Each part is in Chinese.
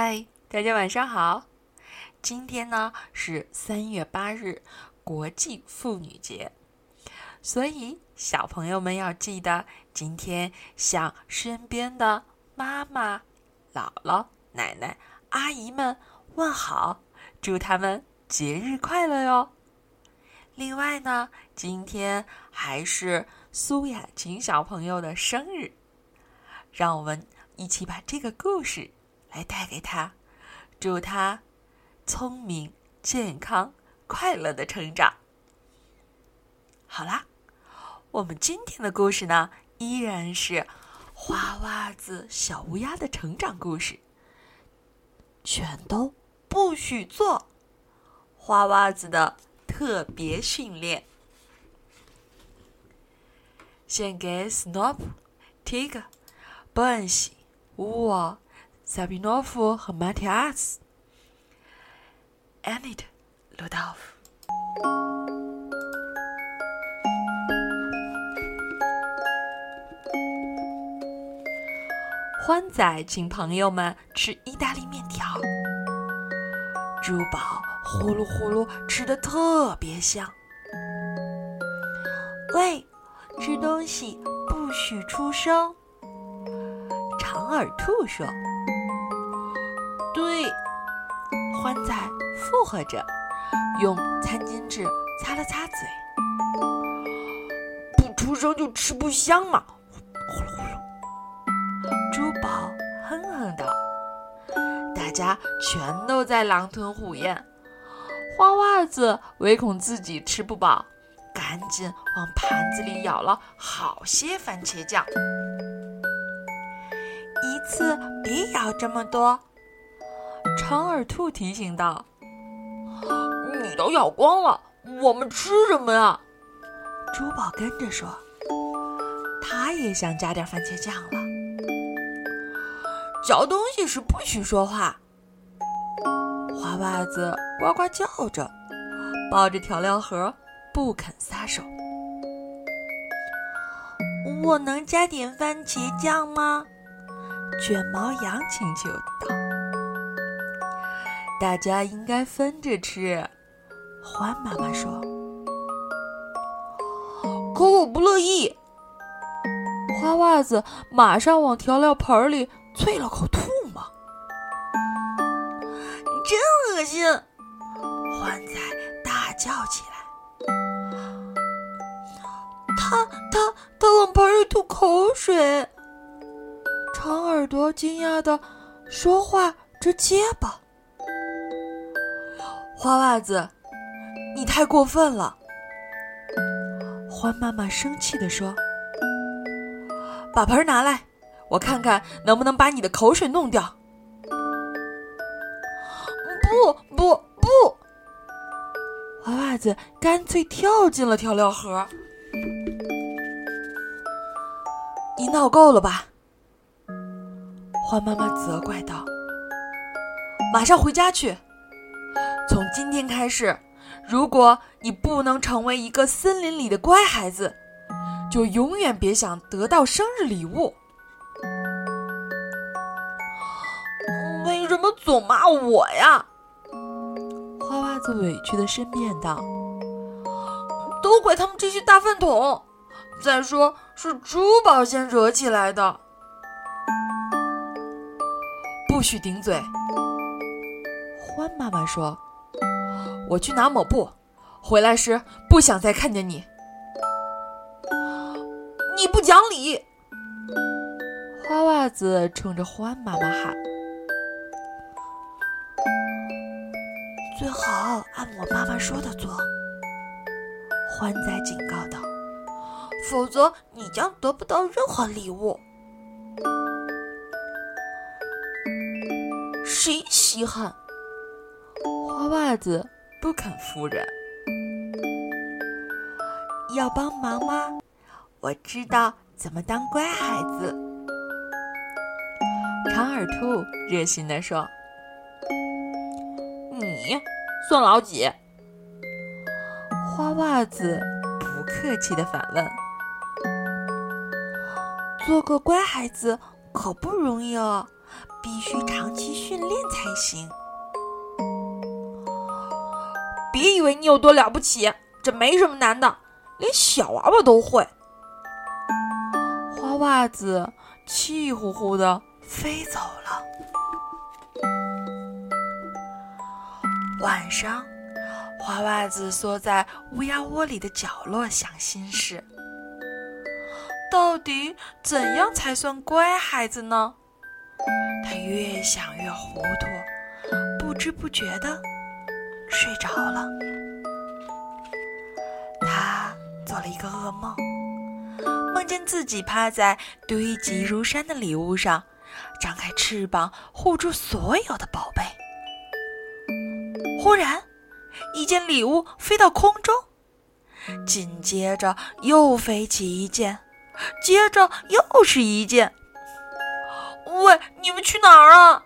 嗨，大家晚上好。今天呢是三月八日，国际妇女节，所以小朋友们要记得今天向身边的妈妈、姥姥、奶奶、阿姨们问好，祝他们节日快乐哟。另外呢，今天还是苏雅琴小朋友的生日，让我们一起把这个故事。来带给他，祝他聪明、健康、快乐的成长。好啦，我们今天的故事呢，依然是花袜子小乌鸦的成长故事。全都不许做花袜子的特别训练，献给 Snoop、Tig、Bunsy、我。萨比诺夫和马蒂亚斯，Anit、鲁道夫。欢仔请朋友们吃意大利面条，珠宝呼噜呼噜吃的特别香。喂，吃东西不许出声。长耳兔说。附和着，用餐巾纸擦了擦嘴。不出声就吃不香嘛！呼噜呼噜，珠宝哼哼道。大家全都在狼吞虎咽，花袜子唯恐自己吃不饱，赶紧往盘子里舀了好些番茄酱。一次别舀这么多。长耳兔提醒道：“你都咬光了，我们吃什么呀？”珠宝跟着说：“他也想加点番茄酱了。”嚼东西时不许说话。花袜子呱呱叫着，抱着调料盒不肯撒手。我能加点番茄酱吗？卷毛羊请求道。大家应该分着吃，欢妈妈说。可我不乐意。花袜子马上往调料盆里啐了口吐沫，真恶心！欢仔大叫起来。他他他往盆里吐口水。长耳朵惊讶的说话直结巴。花袜子，你太过分了！欢妈妈生气地说：“把盆拿来，我看看能不能把你的口水弄掉。”不不不！花袜子干脆跳进了调料盒。你闹够了吧？欢妈妈责怪道：“马上回家去。”今天开始，如果你不能成为一个森林里的乖孩子，就永远别想得到生日礼物。为什么总骂我呀？花袜子委屈的申辩道：“都怪他们这些大饭桶！再说，是珠宝先惹起来的。”不许顶嘴！欢妈妈说。我去拿抹布，回来时不想再看见你。你不讲理！花袜子冲着欢妈妈喊：“最好按我妈妈说的做。”欢仔警告道：“否则你将得不到任何礼物。”谁稀罕？花袜子。不肯服软，要帮忙吗？我知道怎么当乖孩子。长耳兔热心地说：“你算老几？”花袜子不客气地反问：“做个乖孩子可不容易哦，必须长期训练才行。别以为你有多了不起，这没什么难的，连小娃娃都会。花袜子气呼呼的飞走了。晚上，花袜子缩在乌鸦窝里的角落想心事：到底怎样才算乖孩子呢？他越想越糊涂，不知不觉的睡着了。他做了一个噩梦，梦见自己趴在堆积如山的礼物上，张开翅膀护住所有的宝贝。忽然，一件礼物飞到空中，紧接着又飞起一件，接着又是一件。喂，你们去哪儿啊？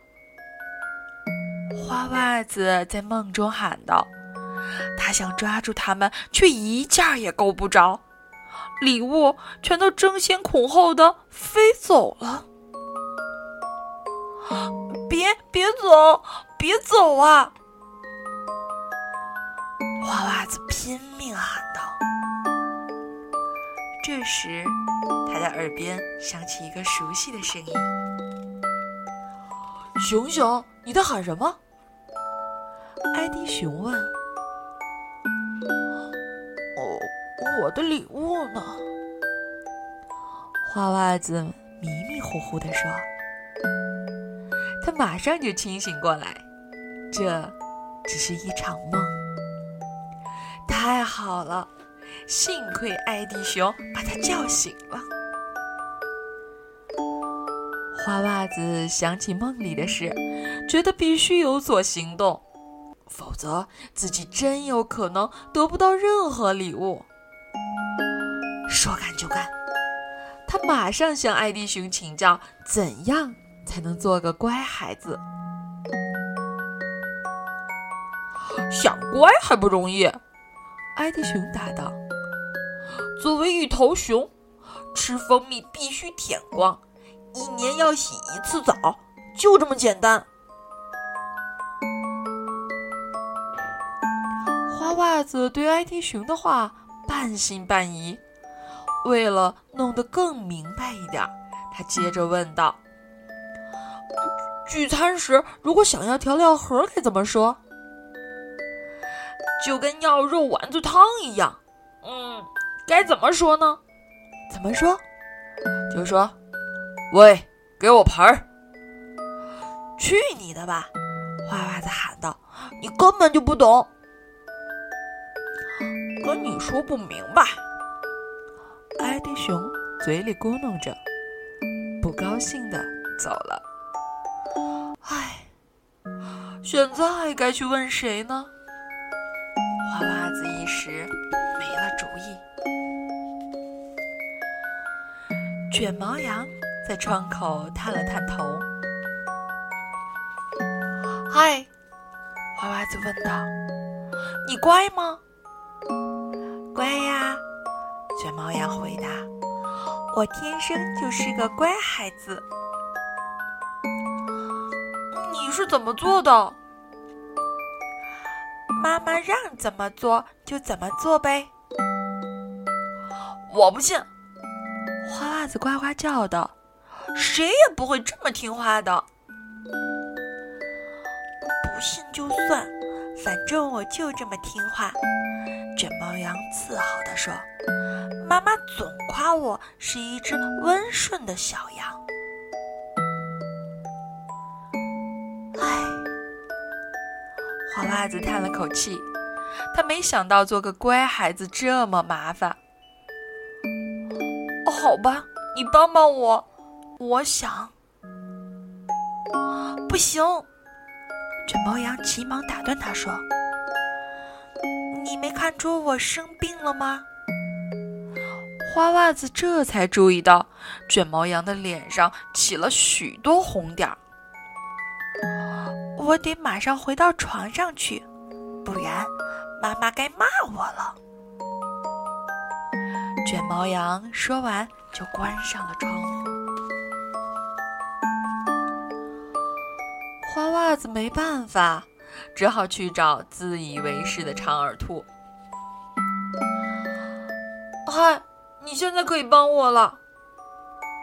花袜子在梦中喊道：“他想抓住他们，却一件也够不着，礼物全都争先恐后的飞走了。”别别走，别走啊！花袜子拼命喊道。这时，他的耳边响起一个熟悉的声音：“熊熊，你在喊什么？”艾迪熊问。“哦，我的礼物呢？”花袜子迷迷糊糊地说。他马上就清醒过来，这只是一场梦。太好了，幸亏艾迪熊把他叫醒了。花袜子想起梦里的事，觉得必须有所行动，否则自己真有可能得不到任何礼物。说干就干，他马上向艾迪熊请教，怎样才能做个乖孩子。想乖还不容易。艾迪熊答道：“作为一头熊，吃蜂蜜必须舔光，一年要洗一次澡，就这么简单。”花袜子对艾迪熊的话半信半疑。为了弄得更明白一点，他接着问道：“聚餐时如果想要调料盒，该怎么说？”就跟要肉丸子汤一样，嗯，该怎么说呢？怎么说？就说：“喂，给我盆儿！”去你的吧！花袜子喊道：“你根本就不懂，跟你说不明白。”艾迪熊嘴里咕哝着，不高兴的走了。唉，现在该去问谁呢？花袜子一时没了主意。卷毛羊在窗口探了探头。“嗨！”花袜子问道，“你乖吗？”“卷毛羊回答，“我天生就是个乖孩子。”“你是怎么做的？”妈妈让怎么做就怎么做呗。我不信，花袜子呱呱叫道：“谁也不会这么听话的。”不信就算，反正我就这么听话。卷毛羊自豪地说：“妈妈总夸我是一只温顺的小羊。”唉花袜子叹了口气，他没想到做个乖孩子这么麻烦。哦好吧，你帮帮我，我想。不行，卷毛羊急忙打断他说：“没看出我生病了吗？”花袜子这才注意到，卷毛羊的脸上起了许多红点儿。我得马上回到床上去，不然妈妈该骂我了。卷毛羊说完，就关上了窗户。花袜子没办法，只好去找自以为是的长耳兔。嗨，你现在可以帮我了，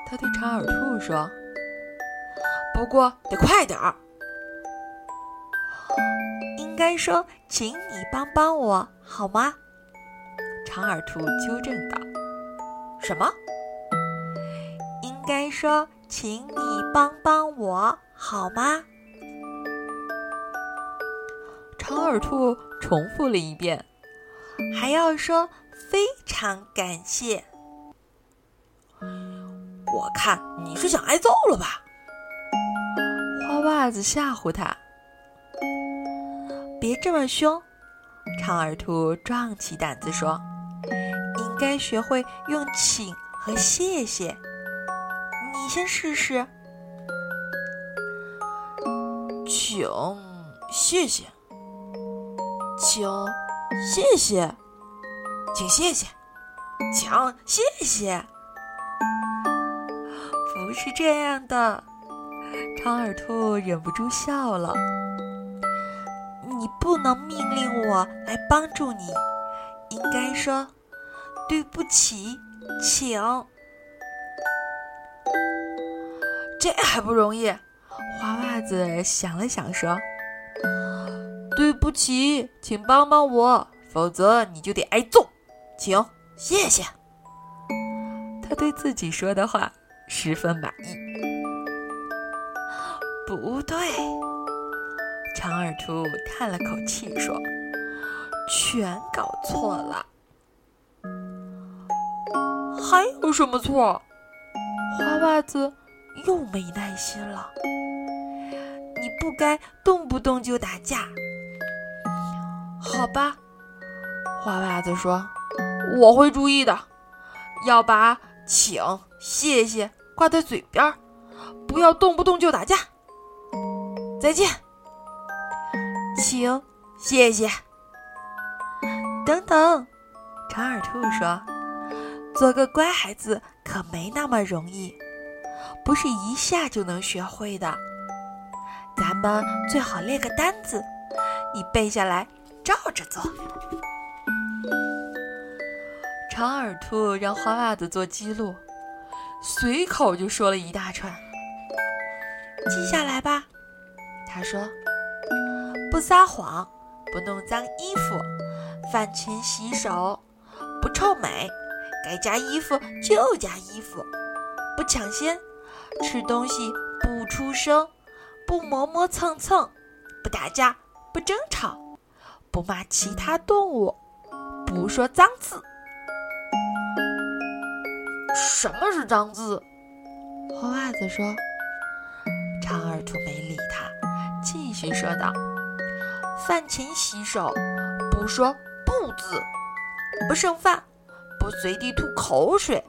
他对长耳兔说。不过得快点儿。应该说，请你帮帮我好吗？长耳兔纠正道。什么？应该说，请你帮帮我好吗？长耳兔重复了一遍，还要说非常感谢。我看你是想挨揍了吧？花袜子吓唬他：“别这么凶。”长耳兔壮起胆子说：“应该学会用请和谢谢。你先试试。请，谢谢，请，谢谢，请谢谢，请谢谢。不是这样的。”长耳兔忍不住笑了。你不能命令我来帮助你，应该说对不起，请。这还不容易？花袜子想了想说：“对不起，请帮帮我，否则你就得挨揍。请，谢谢。”他对自己说的话十分满意。不对，长耳兔叹了口气说：“全搞错了。”还有什么错？花袜子又没耐心了。你不该动不动就打架。好吧，花袜子说：“我会注意的，要把请、谢谢挂在嘴边，不要动不动就打架。”再见，请，谢谢。等等，长耳兔说：“做个乖孩子可没那么容易，不是一下就能学会的。咱们最好列个单子，你背下来，照着做。”长耳兔让花袜子做记录，随口就说了一大串。记下来吧。他说：“不撒谎，不弄脏衣服，饭前洗手，不臭美，该加衣服就加衣服，不抢先，吃东西不出声，不磨磨蹭蹭，不打架，不争吵，不骂其他动物，不说脏字。什么是脏字？”花袜子说。长耳兔没理他。继续说道：“饭前洗手，不说不字；不剩饭，不随地吐口水；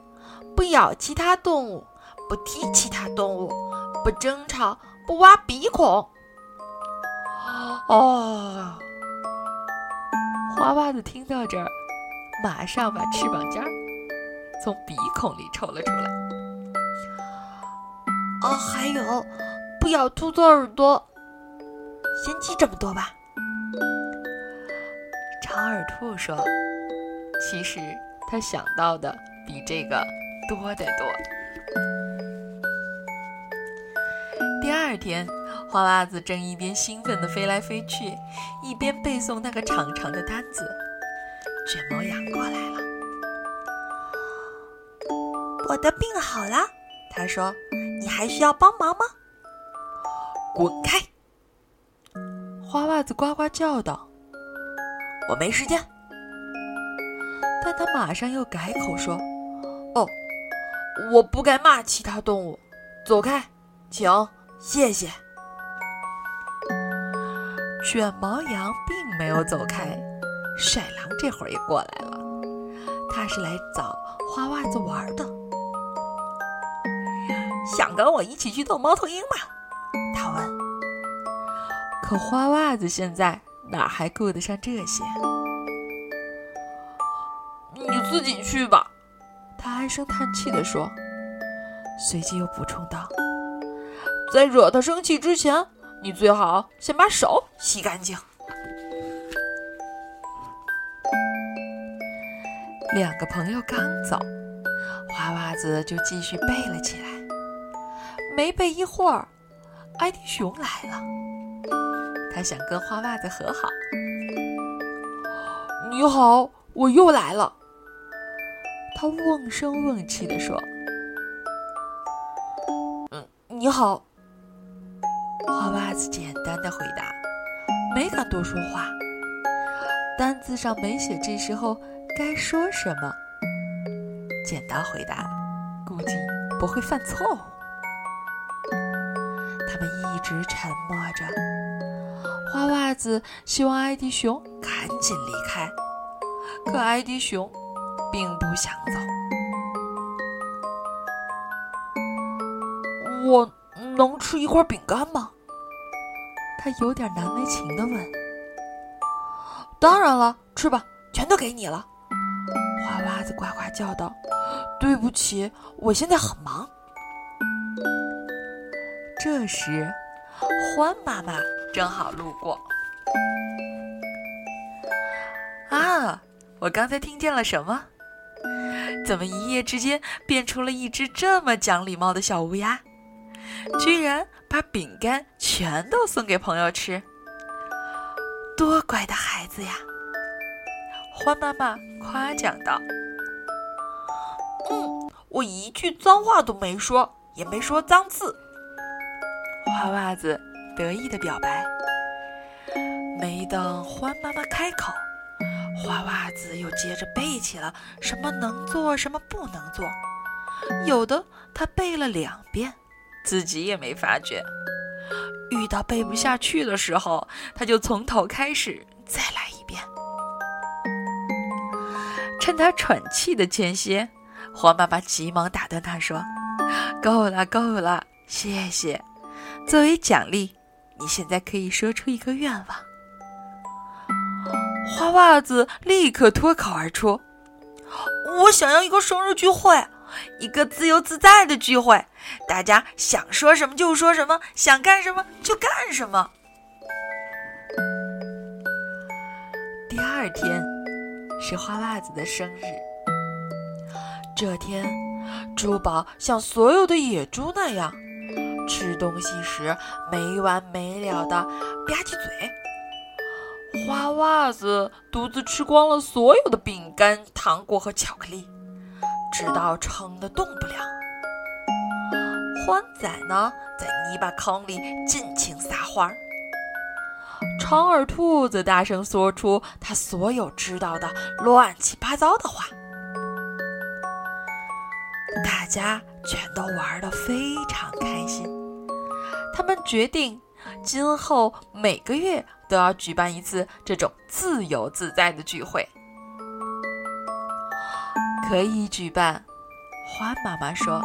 不咬其他动物，不踢其他动物；不争吵，不挖鼻孔。”哦，花袜子听到这儿，马上把翅膀尖儿从鼻孔里抽了出来。哦，还有，不要吐错耳朵。先记这么多吧。长耳兔说：“其实他想到的比这个多得多。”第二天，花袜子正一边兴奋地飞来飞去，一边背诵那个长长的单子。卷毛羊过来了：“我的病好了。”他说：“你还需要帮忙吗？”滚开！花袜子呱呱叫道：“我没时间。”但他马上又改口说：“哦，我不该骂其他动物。走开，请，谢谢。”卷毛羊并没有走开，帅狼这会儿也过来了，他是来找花袜子玩的。想跟我一起去逗猫头鹰吗？他问。可花袜子现在哪还顾得上这些？你自己去吧，他唉声叹气地说，随即又补充道：“在惹他生气之前，你最好先把手洗干净。两个朋友刚走，花袜子就继续背了起来。没背一会儿，艾迪熊来了，他想跟花袜子和好。你好，我又来了。他瓮声瓮气地说：“嗯，你好。”花袜子简单的回答，没敢多说话。单子上没写这时候该说什么，简单回答，估计不会犯错误。一直沉默着。花袜子希望艾迪熊赶紧离开，可艾迪熊并不想走。我能吃一块饼干吗？他有点难为情地问。当然了，吃吧，全都给你了。花袜子呱呱叫道：“对不起，我现在很忙。”这时，欢妈妈正好路过。啊！我刚才听见了什么？怎么一夜之间变出了一只这么讲礼貌的小乌鸦？居然把饼干全都送给朋友吃，多乖的孩子呀！欢妈妈夸奖道：“嗯，我一句脏话都没说，也没说脏字。”花袜子得意的表白。没等欢妈妈开口，花袜子又接着背起了什么能做，什么不能做，有的他背了两遍。自己也没发觉，遇到背不下去的时候，他就从头开始再来一遍。趁他喘气的间歇，黄妈妈急忙打断他说：“够了，够了，谢谢。作为奖励，你现在可以说出一个愿望。”花袜子立刻脱口而出：“我想要一个生日聚会。”一个自由自在的聚会，大家想说什么就说什么，想干什么就干什么。第二天是花袜子的生日，这天，珠宝像所有的野猪那样，吃东西时没完没了的吧唧嘴。花袜子独自吃光了所有的饼干、糖果和巧克力。直到撑得动不了，欢仔呢，在泥巴坑里尽情撒欢儿。长耳兔子大声说出他所有知道的乱七八糟的话。大家全都玩得非常开心。他们决定，今后每个月都要举办一次这种自由自在的聚会。可以举办，花妈妈说，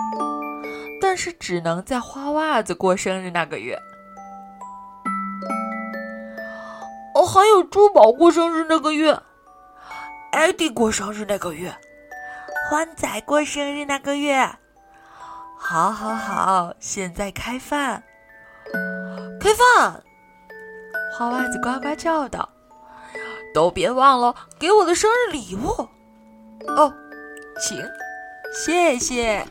但是只能在花袜子过生日那个月。哦，还有珠宝过生日那个月，艾迪过生日那个月，欢仔过生日那个月。好，好，好，现在开饭，开饭！花袜子呱呱叫道：“都别忘了给我的生日礼物哦。”请，谢谢。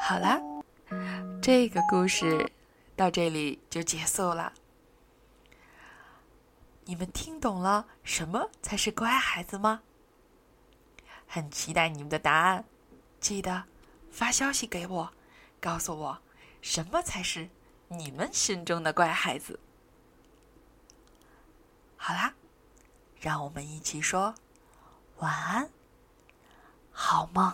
好啦，这个故事到这里就结束了。你们听懂了什么才是乖孩子吗？很期待你们的答案，记得发消息给我，告诉我什么才是你们心中的乖孩子。好啦，让我们一起说晚安，好梦。